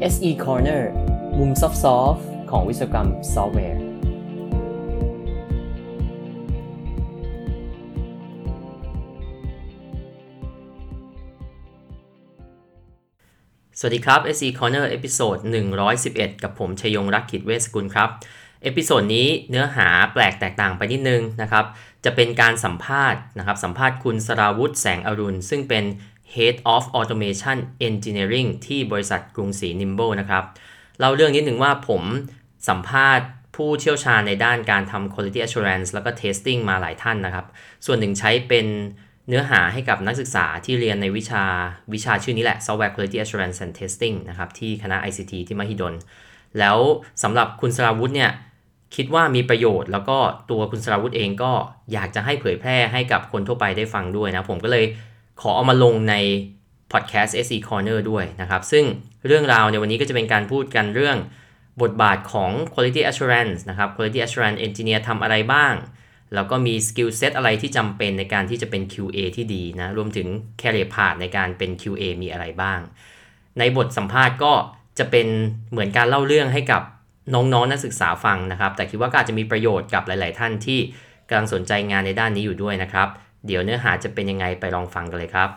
SE Corner มุมซอฟต์ของวิศวกรรมซอฟต์แวร์ สวัสดีครับ SE Corner episode 111 กับผมชยงรักขิดเวสกุลครับ episode นี้เนื้อหาแปลกแตกต่างไปนิดนึงนะครับ จะเป็นการสัมภาษณ์นะครับ สัมภาษณ์คุณศราวุทธ์ แสงอรุณ ซึ่งเป็น Head of Automation Engineering ที่บริษัทกรุงศรี Nimble นะครับเล่าเรื่องนิดหนึ่งว่าผมสัมภาษณ์ผู้เชี่ยวชาญในด้านการทำ quality assurance แล้วก็ testing มาหลายท่านนะครับ ส่วนหนึ่งใช้เป็นเนื้อหาให้กับนักศึกษาที่เรียนในวิชาวิชาชื่อนี้แหละ Software Quality Assurance and Testing นะครับที่คณะ ICT ที่มหิดล แล้วสำหรับคุณสราวุธเนี่ยคิดว่ามีประโยชน์ แล้วก็ตัวคุณสราวุธเองก็อยากจะให้เผยแพร่ให้กับคนทั่วไปได้ฟังด้วยนะ ผมก็เลย ขอเอามาลงใน podcast SE Corner ด้วยนะครับ ซึ่งเรื่องราวในวันนี้ก็จะเป็นการพูดกันเรื่องบทบาทของ Quality Assurance นะครับ Quality Assurance Engineer ทำอะไรบ้าง แล้วก็มี skill set อะไรที่จำเป็นในการที่จะเป็น QA ที่ดีนะ รวมถึง career path ในการเป็น QA มีอะไรบ้าง ในบทสัมภาษณ์ก็จะเป็นเหมือนการเล่าเรื่องให้กับน้องๆนนักศึกษาฟังนะครับ แต่คิดว่าก็อาจจะมีประโยชน์กับหลาย ๆ ท่านที่กำลังสนใจงานในด้านนี้อยู่ด้วยนะครับ เดี๋ยวเนื้อหาจะเป็นยังไงไปลองฟังกันเลยครับ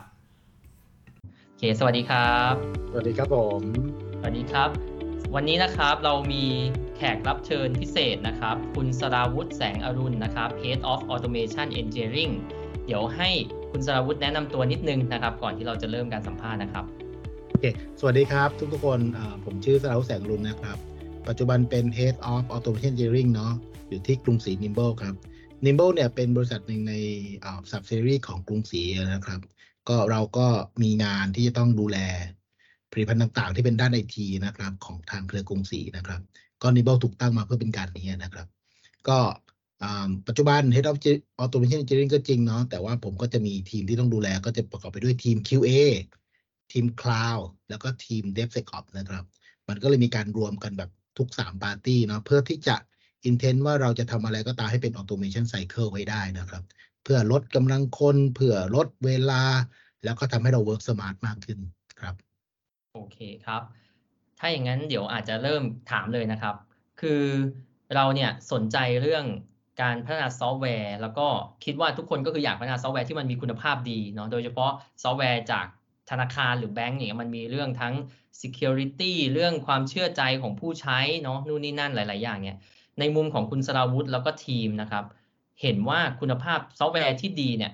โอเคสวัสดีครับ สวัสดีครับผม สวัสดีครับ วันนี้นะครับเรามีแขกรับเชิญพิเศษนะครับ คุณสราวุธแสงอรุณนะครับ Head of Automation Engineering เดี๋ยวให้คุณสราวุธแนะนำตัวนิดนึงนะครับ ก่อนที่เราจะเริ่มการสัมภาษณ์นะครับโอเคสวัสดีครับทุกทุกๆคนอ่าผมชื่อสราวุธแสงรุนนะครับ ปัจจุบันเป็น Head of Automation Engineering เนาะอยู่ที่กรุงศรี Nimble ครับ Nimble เนี่ยเป็นบริษัทหนึ่งในอ่า subsidiary ของกรุงศรีนะครับ ก็เราก็มีงานที่จะต้องดูแลผลิตภัณฑ์ต่างๆ ที่เป็นด้านไอทีนะครับของทางเครือกรุงศรีนะครับ ก็ Nimble ถูกตั้งมาเพื่อเป็นการนี้นะครับ ก็ปัจจุบัน Head of Automation Engineering ก็จริงเนาะแต่ว่าผมก็จะมีทีมที่ต้องดูแลก็จะประกอบไปด้วยทีม QA ทีม Cloud แล้วก็ทีม DevSecOps นะครับ มันก็เลยมีการรวมกันแบบทุก 3 ปาร์ตี้เนาะเพื่อที่จะ intent ว่าเราจะทำอะไรก็ตามให้เป็น automation cycle ไว้ได้นะครับ เพื่อลดกำลังคนเพื่อลดเวลา แล้วก็ทำให้เรา work smart มากขึ้นครับ โอเคครับ ถ้าอย่างนั้นเดี๋ยวอาจจะเริ่มถามเลยนะครับ คือเราเนี่ยสนใจเรื่องการพัฒนาซอฟต์แวร์ แล้วก็คิดว่าทุกคนก็คืออยากพัฒนาซอฟต์แวร์ที่มันมีคุณภาพดีเนาะโดยเฉพาะซอฟต์แวร์จากธนาคารหรือแบงก์เนี่ยมันมีเรื่องทั้ง security เรื่องความเชื่อใจของผู้ใช้เนาะนู่นนี่นั่นหลาย ๆ อย่างเนี่ย ในมุมของคุณศราวุทธ์แล้วก็ทีมนะครับ เห็นว่าคุณภาพซอฟต์แวร์ที่ดีเนี่ย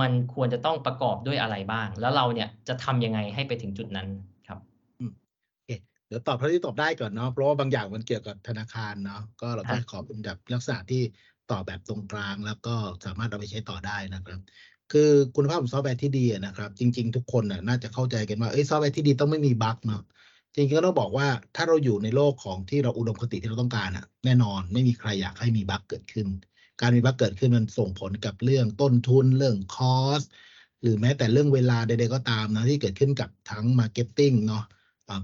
มันควรจะต้องประกอบด้วยอะไรบ้าง แล้วเราเนี่ยจะทำยังไงให้ไปถึงจุดนั้นครับเดี๋ยวตอบเท่าที่ตอบได้ก่อนเนาะเพราะว่าบางอย่างมันเกี่ยวกับธนาคารเนาะก็เราก็ครับขอเป็นแบบลักษณะที่ตอบแบบตรงกลางแล้วก็สามารถเอาไปใช้ต่อได้นะครับ คือคุณภาพของซอฟต์แวร์ที่ดีนะครับ จริง ๆ ทุกคนน่ะน่าจะเข้าใจกันว่าเอ้ยซอฟต์แวร์ที่ดีต้องไม่มี bug เนาะ จริงๆก็ต้องบอกว่าถ้าเราอยู่ในโลกของที่เราอุดมคติที่เราต้องการอะแน่นอนไม่มีใครอยากให้มี bug เกิดขึ้น การมี bug เกิดขึ้นมันส่งผลกับเรื่องต้นทุนเรื่อง cost หรือแม้แต่เรื่องเวลาใดๆก็ตามนะที่เกิดขึ้นกับทั้ง marketing เนาะ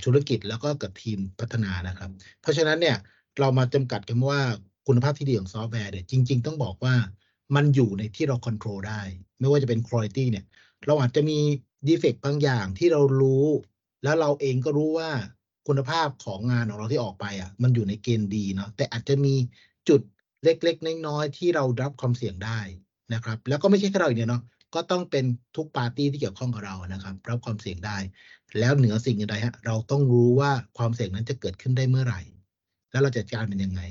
ธุรกิจแล้วก็กับทีมพัฒนานะครับ เพราะฉะนั้นเนี่ยเรามาจำกัดกันว่าคุณภาพที่ดีของซอฟต์แวร์เนี่ยจริง ๆ ต้องบอกว่ามันอยู่ในที่เราควบคุมได้ ไม่ว่าจะเป็น quality เนี่ยเราอาจจะมี defect บางอย่างที่เรารู้ แล้วเราเองก็รู้ว่าคุณภาพของงานของเราที่ออกไปอะ มันอยู่ในเกณฑ์ดีเนาะแต่อาจจะมีจุดเล็กๆน้อยๆที่เรารับความเสี่ยงได้นะครับ แล้วก็ไม่ใช่แค่เราอย่างเดียวเนาะก็ต้องเป็นทุกปาร์ตี้ที่เกี่ยวข้องกับเรานะครับ รับความเสี่ยงได้ แล้วเหนือสิ่งอื่นใดฮะเราต้องรู้ว่าความเสี่ยงนั้นจะเกิดขึ้นได้เมื่อไหร่ แล้วเราจะจัดการมันยังไง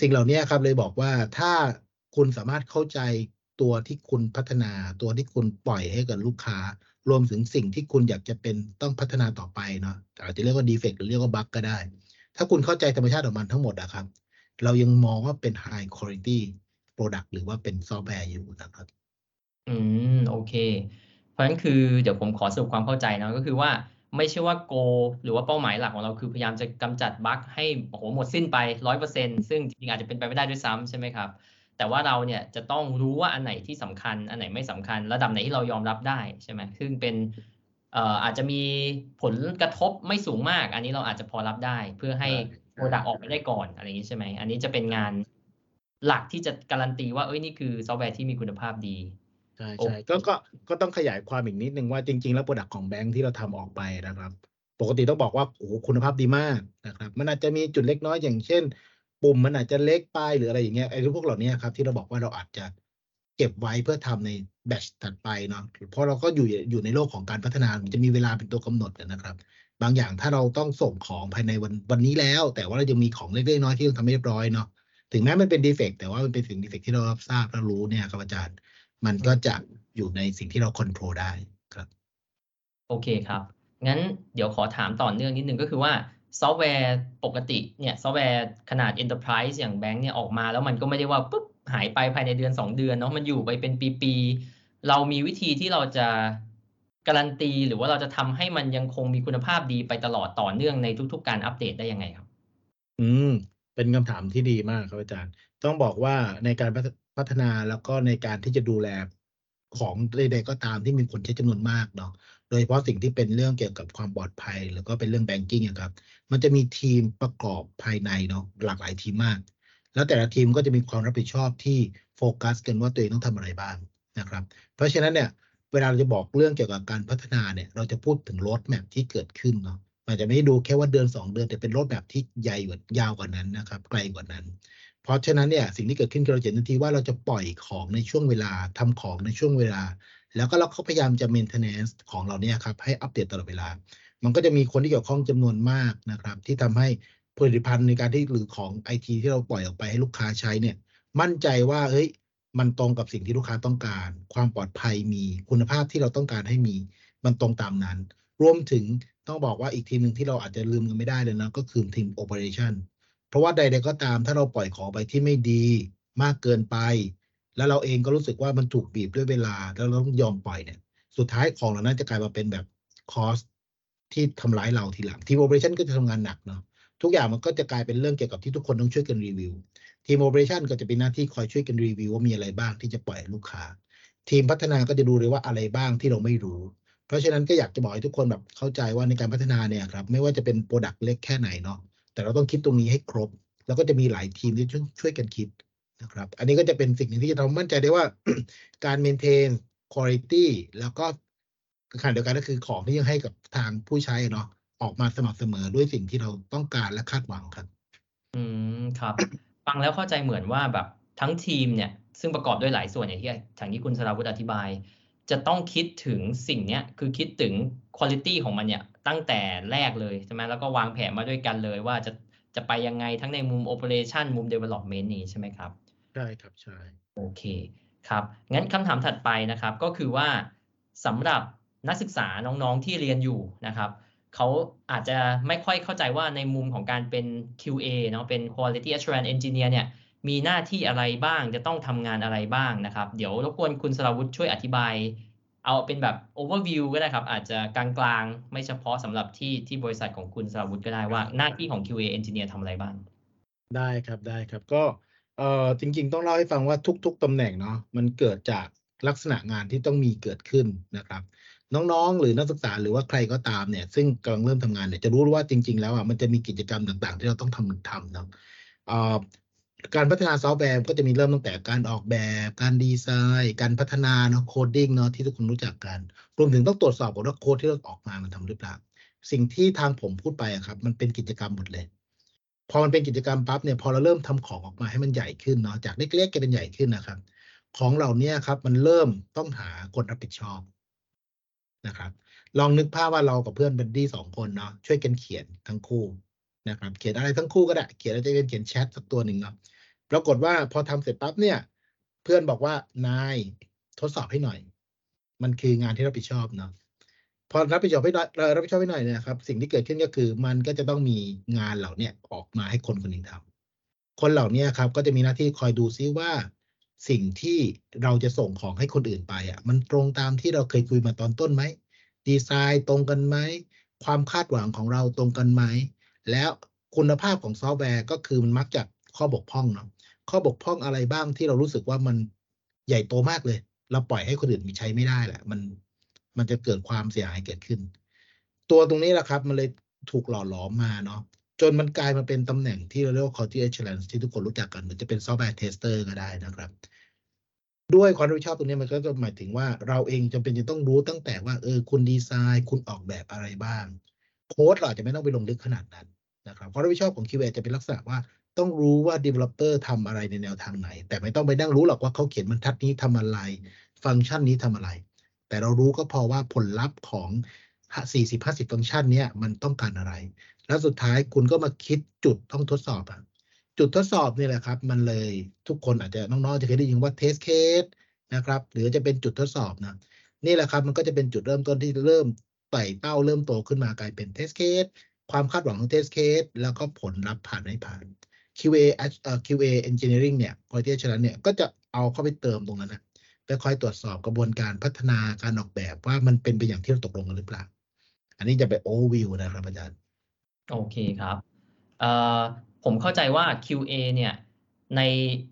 สิ่งเหล่านี้ครับเลยบอกว่าถ้าคุณสามารถเข้าใจตัวที่คุณพัฒนา ตัวที่คุณปล่อยให้กับลูกค้า รวมถึงสิ่งที่คุณอยากจะเป็นต้องพัฒนาต่อไปเนาะอาจจะเรียกว่า defect หรือเรียกว่า bug ก็ได้ ถ้าคุณเข้าใจธรรมชาติของมันทั้งหมดอะครับ เรายังมองว่าเป็น high quality product หรือว่าเป็นซอฟต์แวร์อยู่นะครับ อืม โอเค เพราะฉะนั้นคือเดี๋ยวผมขอสรุปความเข้าใจเนาะก็คือว่าไม่ใช่ว่าโก หรือว่าเป้าหมายหลักของเราคือพยายามจะกำจัดบั๊กให้โอ้โหหมดสิ้นไปร้อยเปอร์เซ็นซึ่งจริงๆอาจจะเป็นไปไม่ได้ด้วยซ้ำใช่ไหมครับ แต่ว่าเราเนี่ยจะต้องรู้ว่าอันไหนที่สำคัญ อันไหนไม่สำคัญ ระดับไหนที่เรายอมรับได้ใช่ไหมซึ่งเป็นเอ่ออาจจะมีผลกระทบไม่สูงมาก อันนี้เราอาจจะพอรับได้ เพื่อให้ใช่โปรดักออกไปได้ก่อนอะไรอย่างนี้ใช่ไหมอันนี้จะเป็นงานหลักที่จะการันตีว่าเอ้ยนี่คือซอฟต์แวร์ที่มีคุณภาพดีใช่ใช่โอเคก็ก็ก็ต้องขยายความอีกนิดนึงว่าจริง ๆ แล้ว product ของแบงก์ที่เราทำออกไปนะครับ ปกติต้องบอกว่าโอ้โหคุณภาพดีมากนะครับ มันอาจจะมีจุดเล็กน้อยอย่างเช่น ปุ่มมันอาจจะเล็กไปหรืออะไรอย่างเงี้ยไอ้พวกเหล่านี้ครับที่เราบอกว่าเราอาจจะเก็บไว้เพื่อทำใน batch ถัดไปเนาะเพราะเราก็อยู่อยู่ในโลกของการพัฒนามันจะมีเวลาเป็นตัวกำหนดนะครับ บางอย่างถ้าเราต้องส่งของภายในวันวันนี้แล้ว แต่ว่าเรายังมีของเล็กๆน้อยๆที่ต้องทำให้เรียบร้อยเนาะถึงแม้มันเป็น defect แต่ว่ามันเป็นสิ่ง defect ที่เรารับทราบและรู้เนี่ยครับอาจารย์ มันก็จะอยู่ในสิ่งที่เราควบคุมได้ครับ โอเคครับ งั้นเดี๋ยวขอถามต่อเนื่องนิดนึงก็คือว่า ซอฟต์แวร์ปกติเนี่ยซอฟต์แวร์ขนาด Enterprise อย่างแบงค์เนี่ยออกมาแล้วมันก็ไม่ได้ว่าปุ๊บหายไปภายในเดือน 2 เดือนเนาะมันอยู่ไปเป็นปีๆเรามีวิธีที่เราจะการันตี หรือว่าเราจะทำให้มันยังคงมีคุณภาพดีไปตลอดต่อเนื่องในทุก ๆ การอัปเดตได้ยังไงครับ อืม เป็นคำถามที่ดีมากครับอาจารย์ ต้องบอกว่าในการพัฒนาแล้วก็ในการที่จะดูแลของใดๆก็ตามที่มีคนใช้จำนวนมากเนาะ ดยเฉพาะสิ่งที่เป็นเรื่องเกี่ยวกับความปลอดภัยแล้วก็เป็นเรื่องแบงกิ้งอะครับ มันจะมีทีมประกอบภายในเนาะหลากหลายทีมมาก แล้วแต่ละทีมก็จะมีความรับผิดชอบที่โฟกัสกันว่าตัวเองต้องทำอะไรบ้างนะครับ เพราะฉะนั้นเนี่ยเวลาเราจะบอกเรื่องเกี่ยวกับการพัฒนาเนี่ยเราจะพูดถึงรดแมพที่เกิดขึ้นเนาะมันจะไม่ได้ดูแค่ว่าเดือนสองเดือนแต่เป็นรดแมพที่ใหญ่กว่ายาวกว่านั้นนะครับ ไกลกว่านั้น เพราะฉะนั้นเนี่ยสิ่งที่เกิดขึ้นคือเราจะเห็นทันทีว่าเราจะปล่อยของในช่วงเวลาทำของในช่วงเวลา แล้วก็เราก็พยายามจะ maintenance ของเราเนี่ยครับให้อัปเดตตลอดเวลา มันก็จะมีคนที่เกี่ยวข้องจำนวนมากนะครับ ที่ทำให้ผลิตภัณฑ์ในการที่หรือของไอทีที่เราปล่อยออกไปให้ลูกค้าใช้เนี่ย มั่นใจว่าเฮ้ยมันตรงกับสิ่งที่ลูกค้าต้องการ ความปลอดภัยมีคุณภาพที่เราต้องการให้มี มันตรงตามนั้น รวมถึงต้องบอกว่าอีกทีมหนึ่งที่เราอาจจะลืมกันไม่ได้เลยนะก็คือทีม operation เพราะว่าใดๆก็ตามถ้าเราปล่อยของไปที่ไม่ดีมากเกินไป แล้วเราเองก็รู้สึกว่ามันถูกบีบด้วยเวลาแล้วเราต้องยอมปล่อยเนี่ย สุดท้ายของเหล่านั้นจะกลายมาเป็นแบบคอสที่ทำร้ายเราทีหลังทีม operation ก็จะทำงานหนักเนาะทุกอย่างมันก็จะกลายเป็นเรื่องเกี่ยวกับที่ทุกคนต้องช่วยกันรีวิวทีมโอเปอเรชั่นก็จะเป็นหน้าที่คอยช่วยกันรีวิวว่ามีอะไรบ้างที่จะปล่อยลูกค้า ทีมพัฒนาก็จะดูเลยว่าอะไรบ้างที่เราไม่รู้ เพราะฉะนั้นก็อยากจะบอกให้ทุกคนแบบเข้าใจว่าในการพัฒนาเนี่ยครับไม่ว่าจะเป็นโปรดักต์เล็กแค่ไหนเนาะ แต่เราต้องคิดตรงนี้ให้ครบ แล้วก็จะมีหลายทีมที่ช่วยวยกันคิดนะครับ อันนี้ก็จะเป็นสิ่งหนึ่งที่จะทำมั่นใจได้ว่าการเมนเทนคุณภาพแล้วก็ขณะเดียวกันก็คือของที่ยังให้กับทางผู้ใช้เนาะออกมาสม่ำเสมอด้วยสิ่งที่เราต้องการและคาดหวังครับ อืมครับ ฟังแล้วเข้าใจเหมือนว่าแบบทั้งทีมเนี่ย ซึ่งประกอบด้วยหลายส่วนอย่างที่ทางที่คุณสราวุธอธิบาย จะต้องคิดถึงสิ่งเนี้ยคือคิดถึงคุณภาพของมันเนี่ยตั้งแต่แรกเลยใช่ไหมแล้วก็วางแผนมาด้วยกันเลยว่าจะจะไปยังไงทั้งในมุม Operation มุม Development นี้ใช่ไหมครับ ใช่ครับ ใช่ โอเคครับ งั้นคำถามถัดไปนะครับก็คือว่าสำหรับนักศึกษาน้องๆที่เรียนอยู่นะครับเขาอาจจะไม่ค่อยเข้าใจว่าในมุมของการเป็น QA เนาะเป็น Quality Assurance Engineer เนี่ย มีหน้าที่อะไรบ้าง จะต้องทำงานอะไรบ้างนะครับ เดี๋ยวรบกวนคุณสราวุธช่วยอธิบาย เอาเป็นแบบ overview ก็ได้ครับ อาจจะกลางๆ ไม่เฉพาะสำหรับที่ที่บริษัทของคุณสราวุธก็ได้ว่า หน้าที่ของ QA Engineer ทำอะไรบ้าง ได้ครับได้ครับก็เอ่อจริงๆ ต้องเล่าให้ฟังว่าทุก ๆตำแหน่งเนาะมันเกิดจากลักษณะงานที่ต้องมีเกิดขึ้นนะครับน้องๆ หรือนักศึกษาหรือว่าใครก็ตามเนี่ย ซึ่งกำลังเริ่มทำงานเนี่ยจะรู้ว่าจริง ๆ แล้วอะมันจะมีกิจกรรมต่างๆ ที่เราต้องทำทำเนาะอ่อ การพัฒนาซอฟต์แวร์ก็จะมีเริ่มตั้งแต่การออกแบบ การดีไซน์ การพัฒนาเนาะ coding เนาะที่ทุกคนรู้จักกัน รวมถึงต้องตรวจสอบว่าโค้ดที่เราออกมามันทำหรือเปล่า สิ่งที่ทางผมพูดไปอะครับ มันเป็นกิจกรรมหมดเลย พอมันเป็นกิจกรรมปั๊บเนี่ยพอเราเริ่มทำของออกมาให้มันใหญ่ขึ้นเนาะจากเล็กๆก็เป็นใหญ่ขึ้นนะครับ ของเหล่านี้ครับ มันเริ่มต้องหาคนรับผิดชอบนะครับ ลองนึกภาพว่าเรากับเพื่อนเป็นดี้สองคนเนาะช่วยกันเขียนทั้งคู่นะครับเขียนอะไรทั้งคู่ก็ได้ เขียนอะไรจะเป็นเขียนแชทสักตัวหนึ่งเนาะ ปรากฏว่าพอทำเสร็จปั๊บเนี่ย เพื่อนบอกว่านายทดสอบให้หน่อย มันคืองานที่รับผิดชอบเนาะพอรับผิดชอบให้หน่อยเอ่อรับผิดชอบให้หน่อยเนยนะครับ สิ่งที่เกิดขึ้นก็คือมันก็จะต้องมีงานเหล่าเนี้ยออกมาให้คนคนหนึ่งทำคนเหล่านี้ครับ ก็จะมีหน้าที่คอยดูซิว่า สิ่งที่เราจะส่งของให้คนอื่นไปอะ มันตรงตามที่เราเคยคุยมาตอนต้นไหมดีไซน์ตรงกันไหมความคาดหวังของเราตรงกันไหมแล้วคุณภาพของซอฟต์แวร์ก็คือมันมักจะข้อบกพร่องเนาะ ข้อบกพร่องอะไรบ้างที่เรารู้สึกว่ามันใหญ่โตมากเลย เราปล่อยให้คนอื่นมีใช้ไม่ได้แหละ มันมันจะเกิดความเสียหายเกิดขึ้น ตัวตรงนี้แหละครับ มันเลยถูกหล่อหลอมมาเนาะจนมันกลายมาเป็นตำแหน่งที่เราเรียกว่า quality assurance ที่ทุกคนรู้จักกัน หรือจะเป็น software tester ก็ได้นะครับ ด้วยความรับผิดชอบตรงนี้มันก็จะหมายถึงว่าเราเองจำเป็นจะต้องรู้ตั้งแต่ว่าเออคุณดีไซน์ คุณออกแบบอะไรบ้าง โค้ดเราอาจจะไม่ต้องไปลงลึกขนาดนั้นนะครับความรับผิดชอบของ QA จะเป็นลักษณะว่า ต้องรู้ว่า developer ทำอะไรในแนวทางไหน แต่ไม่ต้องไปนั่งรู้หรอกว่าเขาเขียนบรรทัดนี้ทำอะไร ฟังก์ชันนี้ทำอะไร แต่เรารู้ก็พอว่าผลลัพธ์ของ 40-50 ฟังก์ชันเนี้ยมันต้องการอะไร แล้วสุดท้ายคุณก็มาคิดจุดต้องทดสอบอะจุดทดสอบนี่แหละครับ มันเลยทุกคนอาจจะน้องๆจะเคยได้ยินว่า test case นะครับ หรือจะเป็นจุดทดสอบนะนี่แหละครับมันก็จะเป็นจุดเริ่มต้นที่เริ่มไต่เต้าเริ่มโตขึ้นมากลายเป็น test case ความคาดหวังของ test case แล้วก็ผลลัพธ์ผ่านไม่ผ่าน QA เอ่อ QA engineering เนี่ย quality assurance เนี่ยก็จะเอาเข้าไปเติมตรงนั้นนะไปคอยตรวจสอบกระบวนการพัฒนาการออกแบบว่ามันเป็นไปอย่างที่เราตกลงกันหรือเปล่า อันนี้จะไป overview นะครับอาจารย์ โอเคครับเอ่อผมเข้าใจว่า QA เนี่ยใน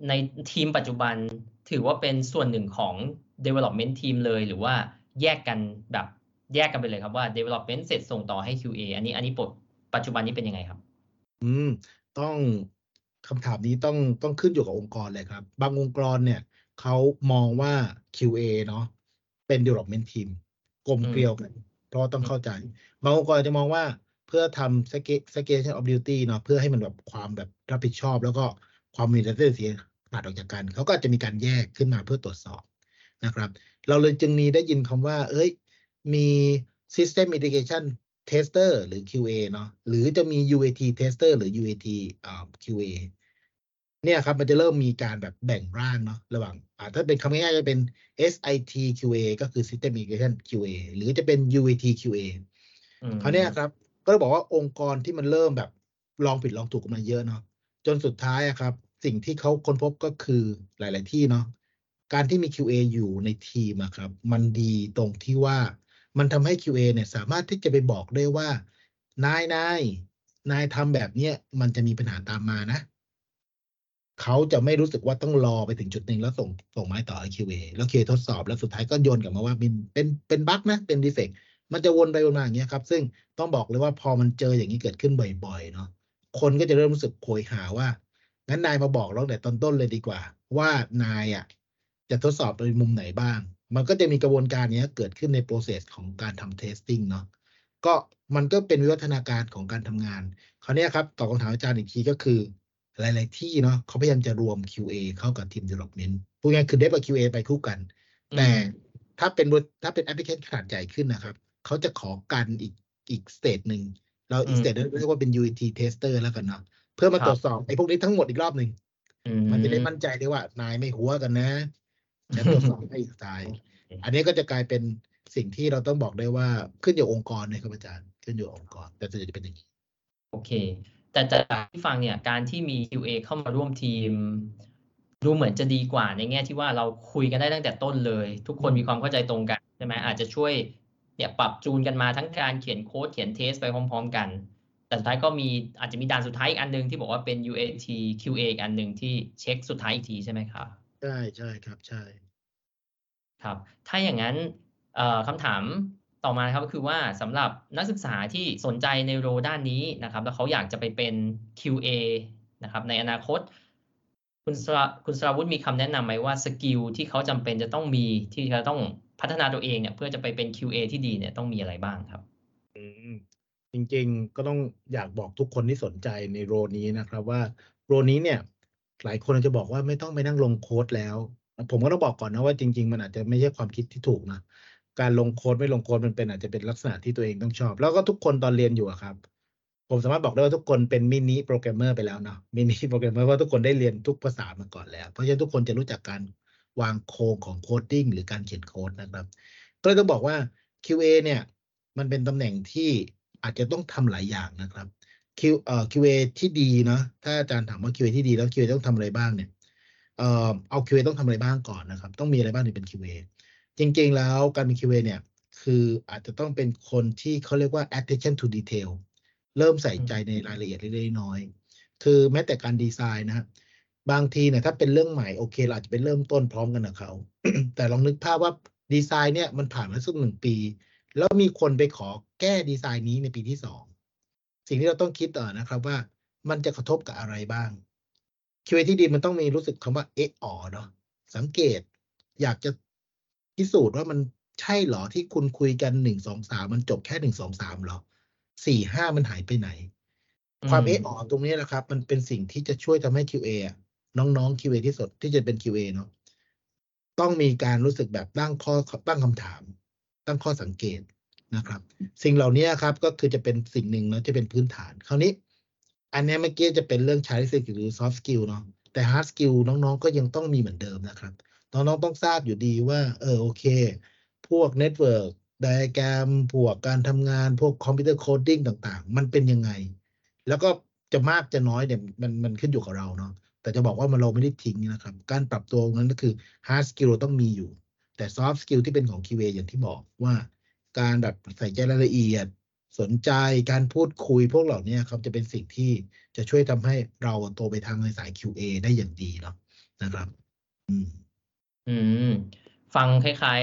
ในทีมปัจจุบันถือว่าเป็นส่วนหนึ่งของ development team เลยหรือว่าแยกกันแบบแยกกันไปเลยครับว่า development เสร็จส่งต่อให้ QA อันนี้อันนี้ปัจจุบันนี้เป็นยังไงครับ อืม ต้อง คำถามนี้ต้องต้องขึ้นอยู่กับองค์กรเลยครับ บางองค์กรเนี่ยเขามองว่า QA เนาะเป็น development team กลมเกลียวกัน เพราะต้องเข้าใจ บางองค์กรจะมองว่าเพื่อทำ segregation of duty เนาะเพื่อให้มันแบบความแบบรับผิดชอบ แล้วก็ความมี responsibility ขาดออกจากกันเขาก็อาจจะมีการแยกขึ้นมาเพื่อตรวจสอบนะครับ เราเลยจึงมีได้ยินคำว่า เอ้ยมี system integration tester หรือ QA เนาะหรือจะมี UAT tester หรือ UAT อ่า QA เนี่ยครับมันจะเริ่มมีการแบบแบ่งร่างเนาะระหว่างอ่าถ้าเป็นคำง่ายๆจะเป็น SIT QA ก็คือ System Integration QA หรือจะเป็น UAT QA อืมคราวเนี้ยครับ ก็ต้องบอกว่าองค์กรที่มันเริ่มแบบลองผิดลองถูกกันมาเยอะเนาะจนสุดท้ายอะครับ สิ่งที่เขาค้นพบก็คือหลาย ๆ ที่เนาะการที่มี QA อยู่ในทีมอะครับ มันดีตรงที่ว่า มันทำให้ QA เนี่ยสามารถที่จะไปบอกได้ว่า นายนายนายทำแบบเนี้ยมันจะมีปัญหาตามมานะ เขาจะไม่รู้สึกว่าต้องรอไปถึงจุดหนึ่งแล้วส่งส่งไม้ต่อให้ QA แล้ว QA ทดสอบแล้วสุดท้ายก็โยนกลับมาว่าเป็นเป็นเป็นบั๊กนะเป็นดีเฟกต์มันจะวนไปวนมาอย่างเงี้ยครับ ซึ่งต้องบอกเลยว่าพอมันเจออย่างนี้เกิดขึ้นบ่อยๆเนาะคนก็จะเริ่มรู้สึกโวยหาว่างั้นนายมาบอกเราแต่ตอนต้นเลยดีกว่า ว่านายอะจะทดสอบในมุมไหนบ้าง มันก็จะมีกระบวนการเนี้ยเกิดขึ้นใน process ของการทำ testing เนาะก็มันก็เป็นวิวัฒนาการของการทำงานคราวเนี้ยครับตอบคำถามอาจารย์อีกทีก็คือ หลาย ๆ ที่เนาะเขาพยายามจะรวม QA เข้ากับทีม development พูดง่ายๆคือ Dev กับ QA ไปคู่กัน แต่ถ้าเป็นบทถ้าเป็นแอปพลิเคชันขนาดใหญ่ขึ้นนะครับ เขาจะขอกันอีกอีก stage หนึ่งเราอีก stage นึงเรียกว่าเป็น UAT tester แล้วกันเนาะเพื่อมาตรวจสอบไอ้พวกนี้ทั้งหมดอีกรอบหนึ่งอืมันจะได้มั่นใจได้ว่านายไม่ฮั้วกันนะ แล้วตรวจสอบให้อีก stage อันนี้ก็จะกลายเป็นสิ่งที่เราต้องบอกได้ว่าขึ้นอยู่องค์กรนะครับอาจารย์ ขึ้นอยู่องค์กร แต่ส่วนใหญ่จะเป็นอย่างนี้โอเค แต่จากที่ฟังเนี่ยการที่มี QA เข้ามาร่วมทีม ดูเหมือนจะดีกว่าในแง่ที่ว่าเราคุยกันได้ตั้งแต่ต้นเลย ทุกคนมีความเข้าใจตรงกันใช่ไหมอาจจะช่วยเนี่ยปรับจูนกันมาทั้งการเขียนโค้ดเขียน test ไปพร้อม ๆ กัน แต่สุดท้ายก็มีอาจจะมีด่านสุดท้ายอีกอันหนึงที่บอกว่าเป็น UAT QA อีกอันหนึ่งที่เช็คสุดท้ายอีกทีใช่ไหมครับ ใช่ ใช่ครับ ใช่ ครับ ถ้าอย่างนั้นเอ่อคำถามต่อมานะครับก็คือว่าสำหรับนักศึกษาที่สนใจใน role ด้านนี้นะครับ แล้วเขาอยากจะไปเป็น QA นะครับ ในอนาคต คุณสระคุณสราวุธมีคำแนะนำไหมว่า skill ที่เขาจำเป็นจะต้องมีที่จะต้องพัฒนาตัวเองเนี่ย เพื่อจะไปเป็น QA ที่ดีเนี่ยต้องมีอะไรบ้างครับ อืมจริงๆก็ต้องอยากบอกทุกคนที่สนใจใน role นี้นะครับว่า role นี้เนี่ย หลายคนอาจจะบอกว่าไม่ต้องไปนั่งลงโค้ดแล้ว ผมก็ต้องบอกก่อนนะว่าจริง ๆ มันอาจจะไม่ใช่ความคิดที่ถูกนะการลงโค้ดไม่ลงโค้ดมันเป็นอาจจะเป็นลักษณะที่ตัวเองต้องชอบ แล้วก็ทุกคนตอนเรียนอยู่ครับ ผมสามารถบอกได้ว่าทุกคนเป็น mini programmer ไปแล้วเนาะ mini programmer เพราะทุกคนได้เรียนทุกภาษามาก่อนแล้ว เพราะฉะนั้นทุกคนจะรู้จักการวางโครงของโคดดิ้งหรือการเขียนโค้ดนะครับ ก็เลยต้องบอกว่า QA เนี่ย มันเป็นตำแหน่งที่อาจจะต้องทำหลายอย่างนะครับ Q เอ่อ QA ที่ดีเนาะถ้าอาจารย์ถามว่า QA ที่ดีแล้ว QA ต้องทำอะไรบ้างเนี่ยเอ่อเอา QA ต้องทำอะไรบ้างก่อนนะครับ ต้องมีอะไรบ้างถึงเป็น QA จริงๆแล้วการเป็น QA เนี่ย คืออาจจะต้องเป็นคนที่เขาเรียกว่า attention to detail เริ่มใส่ใจในรายละเอียดเล็กๆน้อยๆคือแม้แต่การดีไซน์นะครับบางทีเนี่ยถ้าเป็นเรื่องใหม่โอเคเราอาจจะเป็นเริ่มต้นพร้อมกันกับเขา แต่ลองนึกภาพว่าดีไซน์เนี่ยมันผ่านมาสักหนึ่งปี แล้วมีคนไปขอแก้ดีไซน์นี้ในปีที่สอง สิ่งที่เราต้องคิดต่อนะครับว่ามันจะกระทบกับอะไรบ้าง QA ที่ดีมันต้องมีรู้สึกคำว่าเอะอ๋อเนาะสังเกต อยากจะพิสูจน์ว่ามันใช่เหรอที่คุณคุยกันหนึ่งสองสามมันจบแค่หนึ่งสองสามเหรอสี่ห้ามันหายไปไหน ความอืมเอะอ๋อตรงนี้แหละครับ มันเป็นสิ่งที่จะช่วยทำให้ QA อะน้องๆ QA ที่สุดที่จะเป็น QA เนาะต้องมีการรู้สึกแบบตั้งข้อตั้งคำถาม ตั้งข้อสังเกต นะครับ สิ่งเหล่านี้ครับก็คือจะเป็นสิ่งหนึ่งเนาะจะเป็นพื้นฐาน คราวนี้ อันนี้เมื่อกี้จะเป็นเรื่องใช้สกิลหรือ soft skill เนาะแต่ hard skill น้องๆ ก็ยังต้องมีเหมือนเดิมนะครับ น้องๆต้องทราบอยู่ดีว่า เออโอเค พวก network diagram พวกการทำงาน พวก computer coding ต่างๆ มันเป็นยังไง แล้วก็จะมากจะน้อยเนี่ยมันมันขึ้นอยู่กับเราเนาะแต่จะบอกว่ามันเราไม่ได้ทิ้งนะครับ การปรับตัวนั้นก็คือ hard skill เราต้องมีอยู่ แต่ soft skill ที่เป็นของ QA อย่างที่บอกว่า การแบบใส่ใจรายละเอียด สนใจการพูดคุยพวกเหล่านี้ครับจะเป็นสิ่งที่จะช่วยทำให้เราโตไปทางในสาย QA ได้อย่างดีเนาะนะครับ อืม อืม ฟังคล้าย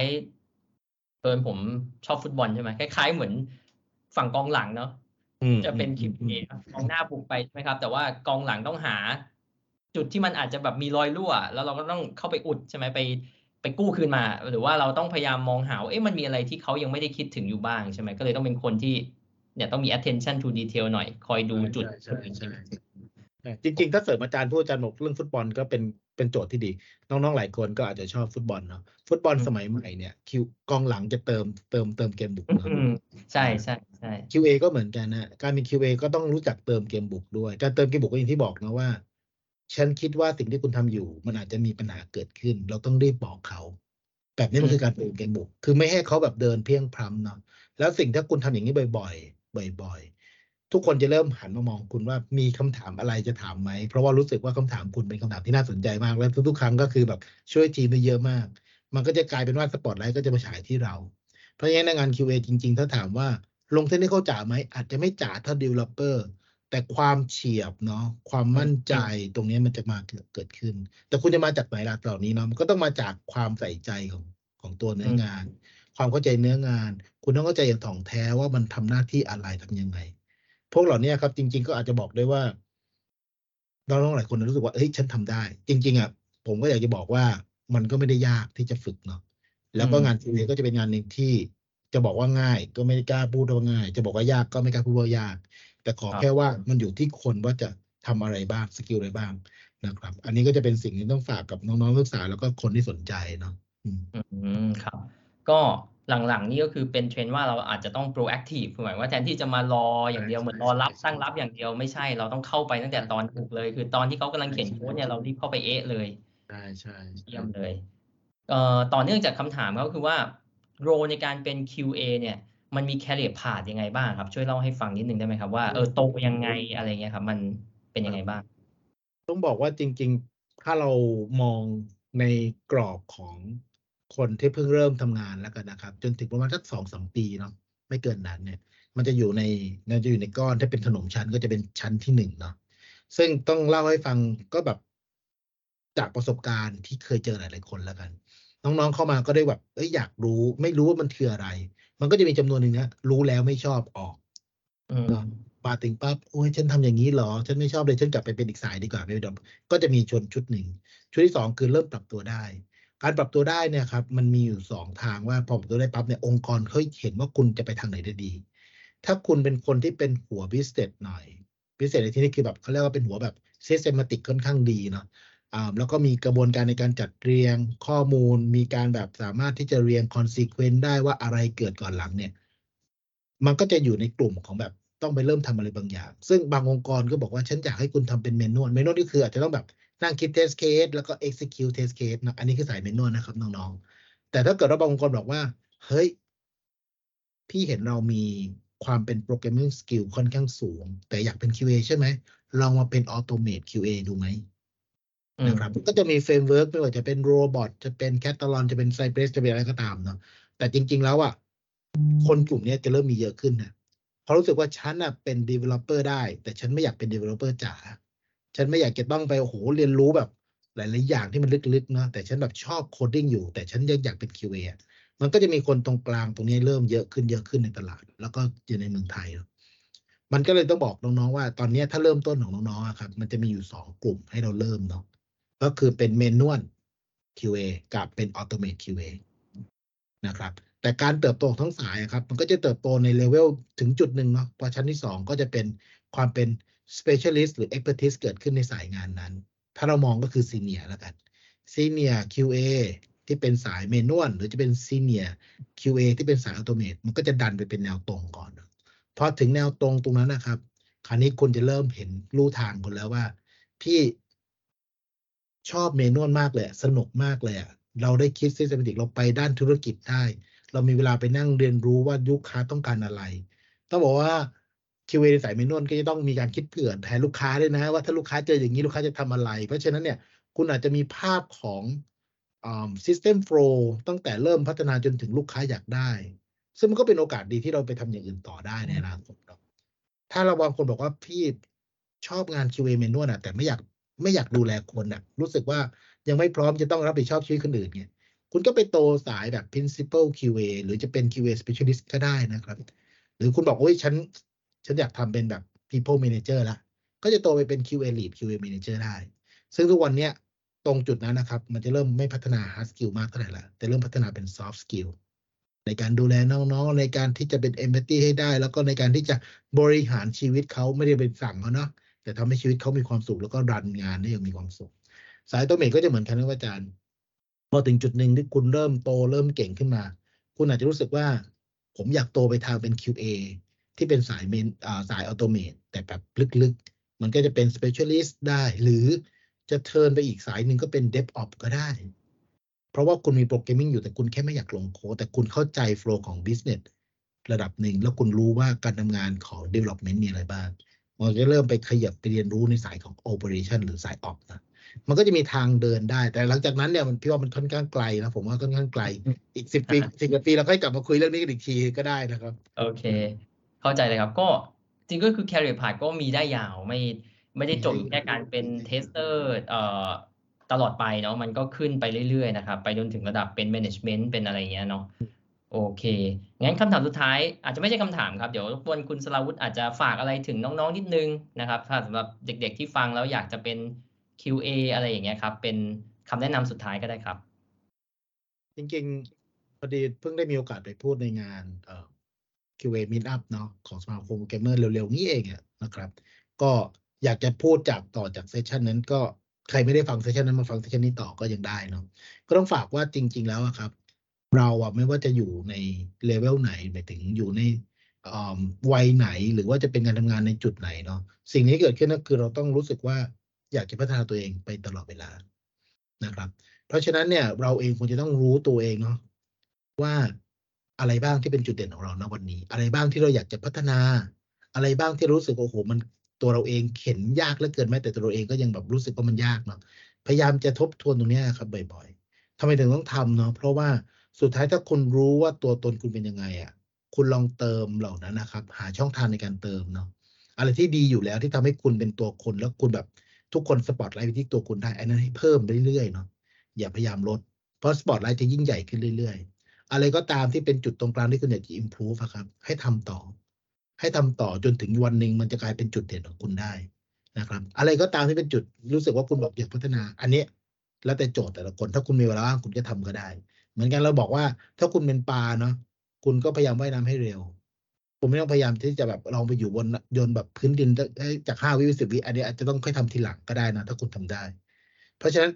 ๆเอิญผมชอบฟุตบอลใช่ไหมคล้าย ๆ เหมือนฝั่งกองหลังเนาะอืมจะเป็นอืม QA ครับกองหน้าบุกไปใช่ไหมครับ แต่ว่ากองหลังต้องหา จุดที่มันอาจจะแบบมีรอยรั่ว แล้วเราก็ต้องเข้าไปอุดใช่ไหมไป ไปกู้คืนมา หรือว่าเราต้องพยายามมองหาว่าเอ๊ะมันมีอะไรที่เขายังไม่ได้คิดถึงอยู่บ้างใช่ไหมก็เลยต้องเป็นคนที่เนี่ยต้องมี attention to detail หน่อยคอยดูจุดใช่ใช่ใช่ใช่จริง ๆ ถ้าเสริมอาจารย์พูดอาจารย์บอกเรื่องฟุตบอลก็เป็นเป็นโจทย์ที่ดี น้องๆหลายคนก็อาจจะชอบฟุตบอลเนาะฟุตบอลอืมสมัยใหม่เนี่ยคิวกองหลังจะเติมเติมเติมเกมบุกเนอะอืมใช่ใช่ใช่ QA ก็เหมือนกันนะการเป็น QA ก็ต้องรู้จักเติมเกมบุกด้วย การเติมเกมบุกก็อย่างที่บอกนะว่า ฉันคิดว่าสิ่งที่คุณทำอยู่ มันอาจจะมีปัญหาเกิดขึ้น เราต้องรีบบอกเขา แบบนี้มันคือการเติมเกมบุก คือไม่ให้เขาแบบเดินเพียงพรำเนาะแล้วสิ่งถ้าคุณทำอย่างนี้บ่อย ๆ บ่อย ๆ ทุกคนจะเริ่มหันมามองคุณว่ามีคำถามอะไรจะถามไหม เพราะว่ารู้สึกว่าคำถามคุณเป็นคำถามที่น่าสนใจมาก และทุกๆครั้งก็คือแบบช่วยทีมได้เยอะมาก มันก็จะกลายเป็นว่าสปอตไลท์ก็จะมาฉายที่เรา เพราะฉะนั้นในงาน QA จริง ๆ ถ้าถามว่าลงเทคนิคจ๋าไหมอาจจะไม่จ๋าเท่า developer แต่ความเฉียบเนาะความมั่นใจตรงนี้มันจะมาเกิดเกิดขึ้น แต่คุณจะมาจากไหนล่ะเหล่านี้เนาะมันก็ต้องมาจากความใส่ใจของของตัวเนื้องาน ความเข้าใจเนื้องาน คุณต้องเข้าใจอย่างถ่องแท้ว่ามันทำหน้าที่อะไรทำยังไง พวกเหล่านี้ครับ จริง ๆ ก็อาจจะบอกได้ว่าน้องๆหลายคนรู้สึกว่าเฮ้ยฉันทำได้ จริง ๆอะผมก็อยากจะบอกว่ามันก็ไม่ได้ยากที่จะฝึกเนาะแล้วก็อืมงาน QA ก็จะเป็นงานหนึ่งที่จะบอกว่าง่าย ก็ไม่ได้กล้าพูดว่าง่าย จะบอกว่ายากก็ไม่กล้าพูดว่ายาก แต่ขอแค่ว่ามันอยู่ที่คนว่าจะทำอะไรบ้าง skill อะไรบ้างนะครับ อันนี้ก็จะเป็นสิ่งที่ต้องฝากกับน้องๆนักศึกษาแล้วก็คนที่สนใจเนาะอืมอืมครับ ก็หลังๆ นี่ก็คือเป็นเทรนด์ว่าเราอาจจะต้อง proactive คือหมายว่าแทนที่จะมารออย่างเดียวเหมือนรอรับตั้งรับอย่างเดียวไม่ใช่เราต้องเข้าไปตั้งแต่ตอนถูกเลย คือตอนที่เขากำลังเขียนโค้ดเนี่ยเรารีบเข้าไปเอะเลยใช่ใช่เยี่ยมเลยเอ่อต่อเนื่องจากคำถามก็คือว่าโรในการเป็น QA เนี่ย มันมี career path ยังไงบ้างครับ ช่วยเล่าให้ฟังนิดนึงได้ไหมครับว่าเออโตยังไงอะไรเงี้ยครับ มันเป็นยังไงบ้าง ต้องบอกว่าจริง ๆ ถ้าเรามองในกรอบของคนที่เพิ่งเริ่มทำงานแล้วกันนะครับ จนถึงประมาณสักสองสามปีเนาะไม่เกินนั้นเนี่ย มันจะอยู่ในมันจะอยู่ในก้อนถ้าเป็นขนมชั้นก็จะเป็นชั้นที่หนึ่งเนาะซึ่งต้องเล่าให้ฟังก็แบบจากประสบการณ์ที่เคยเจอหลาย ๆ คนแล้วกัน น้อง ๆ เข้ามาก็ได้แบบเอ้ยอยากรู้ ไม่รู้ว่ามันคืออะไร มันก็จะมีจำนวนหนึ่งนะรู้แล้วไม่ชอบออกอืมมาถึงปั๊บโอ้ยฉันทำอย่างนี้เหรอ ฉันไม่ชอบเลยฉันกลับไปเป็นอีกสายดีกว่าไม่เป็นไรก็จะมีชนชุดหนึ่งชุดที่สองคือเริ่มปรับตัวได้ การปรับตัวได้เนี่ยครับ มันมีอยู่สองทางว่าพอปรับตัวได้ปั๊บเนี่ยองค์กรเขาเห็นว่าคุณจะไปทางไหนได้ดี ถ้าคุณเป็นคนที่เป็นหัวบิสเ e สหน่อยบิสเ e สในที่นี้คือแบบเขาเรียกว่าเป็นหัวแบบ systematic ค่อนข้างดีเนาะอ่า แล้วก็มีกระบวนการในการจัดเรียงข้อมูล มีการแบบสามารถที่จะเรียง consequence ได้ว่าอะไรเกิดก่อนหลังเนี่ย มันก็จะอยู่ในกลุ่มของแบบต้องไปเริ่มทำอะไรบางอย่าง ซึ่งบางองค์กรก็บอกว่าฉันอยากให้คุณทำเป็นเมนนวลเมนนวลนี่คืออาจจะต้องแบบนั่งคิด test case แล้วก็ execute test case นะอันนี้คือสายเมนนวลนะครับน้องๆ แต่ถ้าเกิดว่าบางองค์กรบอกว่า เฮ้ย พี่เห็นเรามีความเป็น programming skill ค่อนข้างสูง แต่อยากเป็น QA ใช่ไหมลองมาเป็น automate QA ดูไหม นะครับก็จะมี framework ไม่ว่าจะเป็นโรบอทจะเป็นแคตตาลอนจะเป็นไซเ r สจะเป็นอะไรก็ตามเนาะแต่จริง ๆ แล้วอะคนกลุ่มเนี้ยจะเริ่มมีเยอะขึ้นนะเพราะรู้สึกว่าฉันอะเป็น developer ได้ แต่ฉันไม่อยากเป็น developer จ๋าฉันไม่อยากจะต้องไปโอ้โหเรียนรู้แบบหลายๆอย่างที่มันลึกๆเนาะแต่ฉันแบบชอบ coding อยู่ แต่ฉันยังอยากเป็น QA อะมันก็จะมีคนตรงกลางตรงนี้เริ่มเยอะขึ้นเยอะขึ้นในตลาด แล้วก็อยู่ในเมืองไทยเนอะมันก็เลยต้องบอกน้องๆว่า ตอนเนี้ยถ้าเริ่มต้นของน้องๆอะครับ มันจะมีอยู่สองกลุ่มให้เราเริ่มเนาะ ก็คือเป็นเมนนวล QA กับเป็น Automate QA นะครับ แต่การเติบโตทั้งสายครับ มันก็จะเติบโตในเลเวลถึงจุดหนึ่งเนาะพอชั้นที่สองก็จะเป็นความเป็น specialist หรือ expertise เกิดขึ้นในสายงานนั้น ถ้าเรามองก็คือ senior แล้วกัน senior QA ที่เป็นสายเมนวลหรือจะเป็น senior QA ที่เป็นสาย automate มันก็จะดันไปเป็นแนวตรงก่อนพอถึงแนวตรงตรงนั้นนะครับ คราวนี้คุณจะเริ่มเห็นลู่ทางคุณแล้วว่า พี่ ชอบเมนวลมากเลย สนุกมากเลยเราได้คิด systematic เราไปด้านธุรกิจได้ เรามีเวลาไปนั่งเรียนรู้ว่าลูกค้าต้องการอะไร ต้องบอกว่า QA ในสายเมนวลก็จะต้องมีการคิดเผื่อแทนลูกค้าด้วยนะ ว่าถ้าลูกค้าเจออย่างนี้ลูกค้าจะทำอะไร เพราะฉะนั้นเนี่ยคุณอาจจะมีภาพของอ system flow ตั้งแต่เริ่มพัฒนาจนถึงลูกค้าอยากได้ ซึ่งมันก็เป็นโอกาสดีที่เราไปทำอย่างอื่นต่อได้ในอนาคตถ้าเราบางคนบอกว่าพี่ชอบงาน QA เมนวลอะแต่ไม่อยาก ไม่อยากดูแลคนอะรู้สึกว่ายังไม่พร้อมจะต้องรับผิดชอบชีวิตคนอื่นเนี่ยคุณก็ไปโตสายแบบ principal QA หรือจะเป็น QA specialist ก็ได้นะครับ หรือคุณบอกโอ้ยฉัน ฉันอยากทำเป็นแบบ people manager ละก็จะโตไปเป็น QA lead QA manager ได้ ซึ่งทุกวันเนี้ยตรงจุดนั้นนะครับ มันจะเริ่มไม่พัฒนา hard skill มากเท่าไหร่ละแต่เริ่มพัฒนาเป็น soft skill ในการดูแลน้องๆ ในการที่จะเป็น empathy ให้ได้ แล้วก็ในการที่จะบริหารชีวิตเขาไม่ได้เป็นสั่งเขาเนาะ แต่ทำให้ชีวิตเขามีความสุขแล้วก็รันงานได้อย่างมีความสุข สายตัวเมทก็จะเหมือนกันนะอาจารย์พอถึงจุดหนึ่งที่คุณเริ่มโตเริ่มเก่งขึ้นมา คุณอาจจะรู้สึกว่า ผมอยากโตไปทางเป็น QA ที่เป็นสาย main สาย automate แต่แบบลึกๆ มันก็จะเป็น specialist ได้ หรือจะ turn ไปอีกสายหนึ่งก็เป็น DevOps ก็ได้ เพราะว่าคุณมี programming อยู่แต่คุณแค่ไม่อยากลงโค้ดแต่คุณเข้าใจ flow ของ business ระดับหนึ่ง แล้วคุณรู้ว่าการทำงานของ development มีอะไรบ้าง มันจะเริ่มไปขยับไปเรียนรู้ในสายของ operation หรือสาย ops นะมันก็จะมีทางเดินได้ แต่หลังจากนั้นเนี่ยมันพี่ว่ามันค่อนข้างไกลนะผมว่าค่อนข้างไกล อีกสิบปีสิบกว่าปีเราค่อยกลับมาคุยเรื่องนี้กันอีกทีก็ได้นะครับ โอเค เข้าใจเลยครับ ก็จริงก็คือ career path ก็มีได้ยาวไม่ไม่ได้จบอยู่แค่การเป็นเทสเตอร์เอ่อตลอดไปเนาะมันก็ขึ้นไปเรื่อยๆนะครับ ไปจนถึงระดับเป็น management เป็นอะไรอย่างเงี้ยเนาะ โอเค งั้นคำถามสุดท้าย อาจจะไม่ใช่คำถามครับ เดี๋ยวรบกวนคุณสราวุธอาจจะฝากอะไรถึงน้องๆนิดนึงนะครับ ถ้าสำหรับเด็ก ๆ ที่ฟังแล้วอยากจะเป็น QA อะไรอย่างเงี้ยครับ เป็นคำแนะนำสุดท้ายก็ได้ครับ จริงๆพอดีเพิ่งได้มีโอกาสไปพูดในงานเอ่อ QA Meetup เนาะของสมาคมโปรแกรมเมอร์เร็วๆ นี้เองอะนะครับ ก็อยากจะพูดจากต่อจาก session นั้นก็ใครไม่ได้ฟัง session นั้นมาฟัง session นี้ต่อก็ยังได้เนาะก็ต้องฝากว่าจริง ๆ แล้วอะครับ เราอะไม่ว่าจะอยู่ในเลเวลไหนหมายถึงอยู่ในวัยไหนหรือว่าจะเป็นการทำงานในจุดไหนเนาะสิ่งนี้เกิดขึ้นก็คือเราต้องรู้สึกว่าอยากจะพัฒนาตัวเองไปตลอดเวลานะครับ เพราะฉะนั้นเนี่ยเราเองควรจะต้องรู้ตัวเองเนาะว่าอะไรบ้างที่เป็นจุดเด่นของเราณวันนี้ อะไรบ้างที่เราอยากจะพัฒนา อะไรบ้างที่รู้สึกโอ้โหมันตัวเราเองเข็นยากเหลือเกินแม้แต่ตัวเราเองก็ยังแบบรู้สึกว่ามันยากเนาะพยายามจะทบทวนตรงนี้ครับบ่อย ๆทำไมถึงต้องทำเนาะเพราะว่า สุดท้ายถ้าคุณรู้ว่าตัวตนคุณเป็นยังไงอะ คุณลองเติมเหล่านั้นนะครับ หาช่องทางในการเติมเนาะอะไรที่ดีอยู่แล้วที่ทำให้คุณเป็นตัวคนแล้วคุณแบบทุกคนสปอตไลท์ไปที่ตัวคุณได้อันนั้นให้เพิ่มไปเรื่อยๆเนาะอย่าพยายามลด เพราะสปอตไลท์จะยิ่งใหญ่ขึ้นเรื่อย ๆ อะไรก็ตามที่เป็นจุดตรงกลางที่คุณอยากจะ improve ครับ ให้ทำต่อ ให้ทำต่อจนถึงวันหนึ่งมันจะกลายเป็นจุดเด่นของคุณได้นะครับ อะไรก็ตามที่เป็นจุดรู้สึกว่าคุณแบบอยากพัฒนา อันนี้แล้วแต่โจทย์แต่ละคนถ้าคุณมีเวลาว่างคุณก็ทำก็ได้ เหมือนกันเราบอกว่า ถ้าคุณเป็นปลาเนาะคุณก็พยายามว่ายน้ำให้เร็ว คุณไม่ต้องพยายามที่จะแบบลองไปอยู่บนยนแบบพื้นดินจากห้าวิสิบวิอันนี้อาจจะต้องค่อยทำทีหลังก็ได้นะถ้าคุณทำได้ เพราะฉะนั้น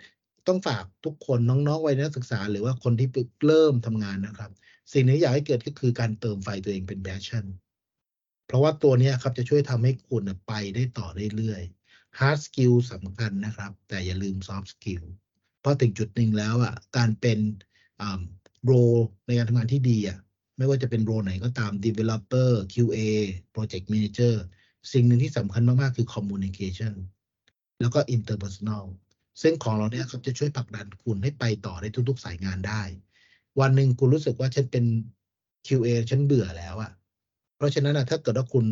ต้องฝากทุกคนน้องๆวัยนักศึกษา หรือว่าคนที่เริ่มทำงานนะครับ สิ่งนี้อยากให้เกิดก็คือการเติมไฟตัวเองเป็นแพชชั่นเพราะว่าตัวนี้ครับจะช่วยทำให้คุณไปได้ต่อเรื่อยๆ hard skill สำคัญนะครับ แต่อย่าลืม soft skill เพราะถึงจุดหนึ่งแล้วอะการเป็น โรในการทำงานที่ดีอะไม่ว่าจะเป็นโรไหนก็ตาม developer QA project manager สิ่งหนึ่งที่สำคัญมาก ๆ คือ communication แล้วก็ interpersonal ซึ่งของเราเนี่ยครับจะช่วยผลักดันคุณให้ไปต่อในทุก ๆ สายงานได้ วันหนึ่งคุณรู้สึกว่าฉันเป็น QA ฉันเบื่อแล้วอะเพราะฉะนั้นอะถ้าเกิดว่าคุณ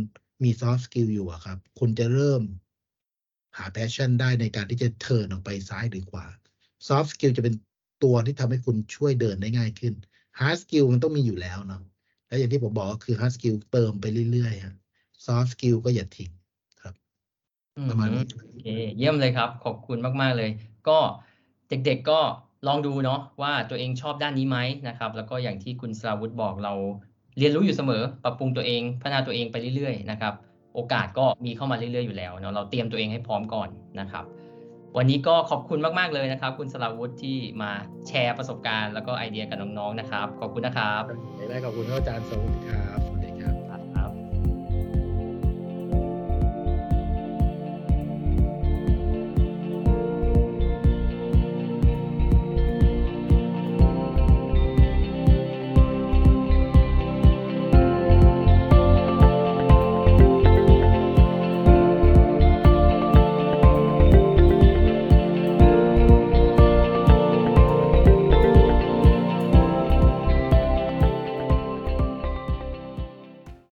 มี soft skill อยู่อะครับ คุณจะเริ่มหา passion ได้ในการที่จะเทิร์นออกไปซ้ายหรือขวา soft skill จะเป็น ตัวที่ทำให้คุณช่วยเดินได้ง่ายขึ้น hard skill มันต้องมีอยู่แล้วเนาะและอย่างที่ผมบอกก็คือ hard skill เติมไปเรื่อยๆฮะ soft skill ก็อย่าทิ้งครับประมาณนี้โอเคเยี่ยมเลยครับ ขอบคุณมากๆเลย ก็เด็กๆก็ลองดูเนาะว่าตัวเองชอบด้านนี้ไหมนะครับ แล้วก็อย่างที่คุณสราวุธบอกเราเรียนรู้อยู่เสมอ ปรับปรุงตัวเองพัฒนาตัวเองไปเรื่อยๆนะครับ โอกาสก็มีเข้ามาเรื่อยๆอยู่แล้วเนาะเราเตรียมตัวเองให้พร้อมก่อนนะครับ วันนี้ก็ขอบคุณมาก ๆ เลยนะครับ คุณสลาวุฒิที่มาแชร์ประสบการณ์แล้วก็ไอเดียกับน้องๆนะครับ ขอบคุณนะครับได้ขอบคุณอาจารย์สวัสดีครับ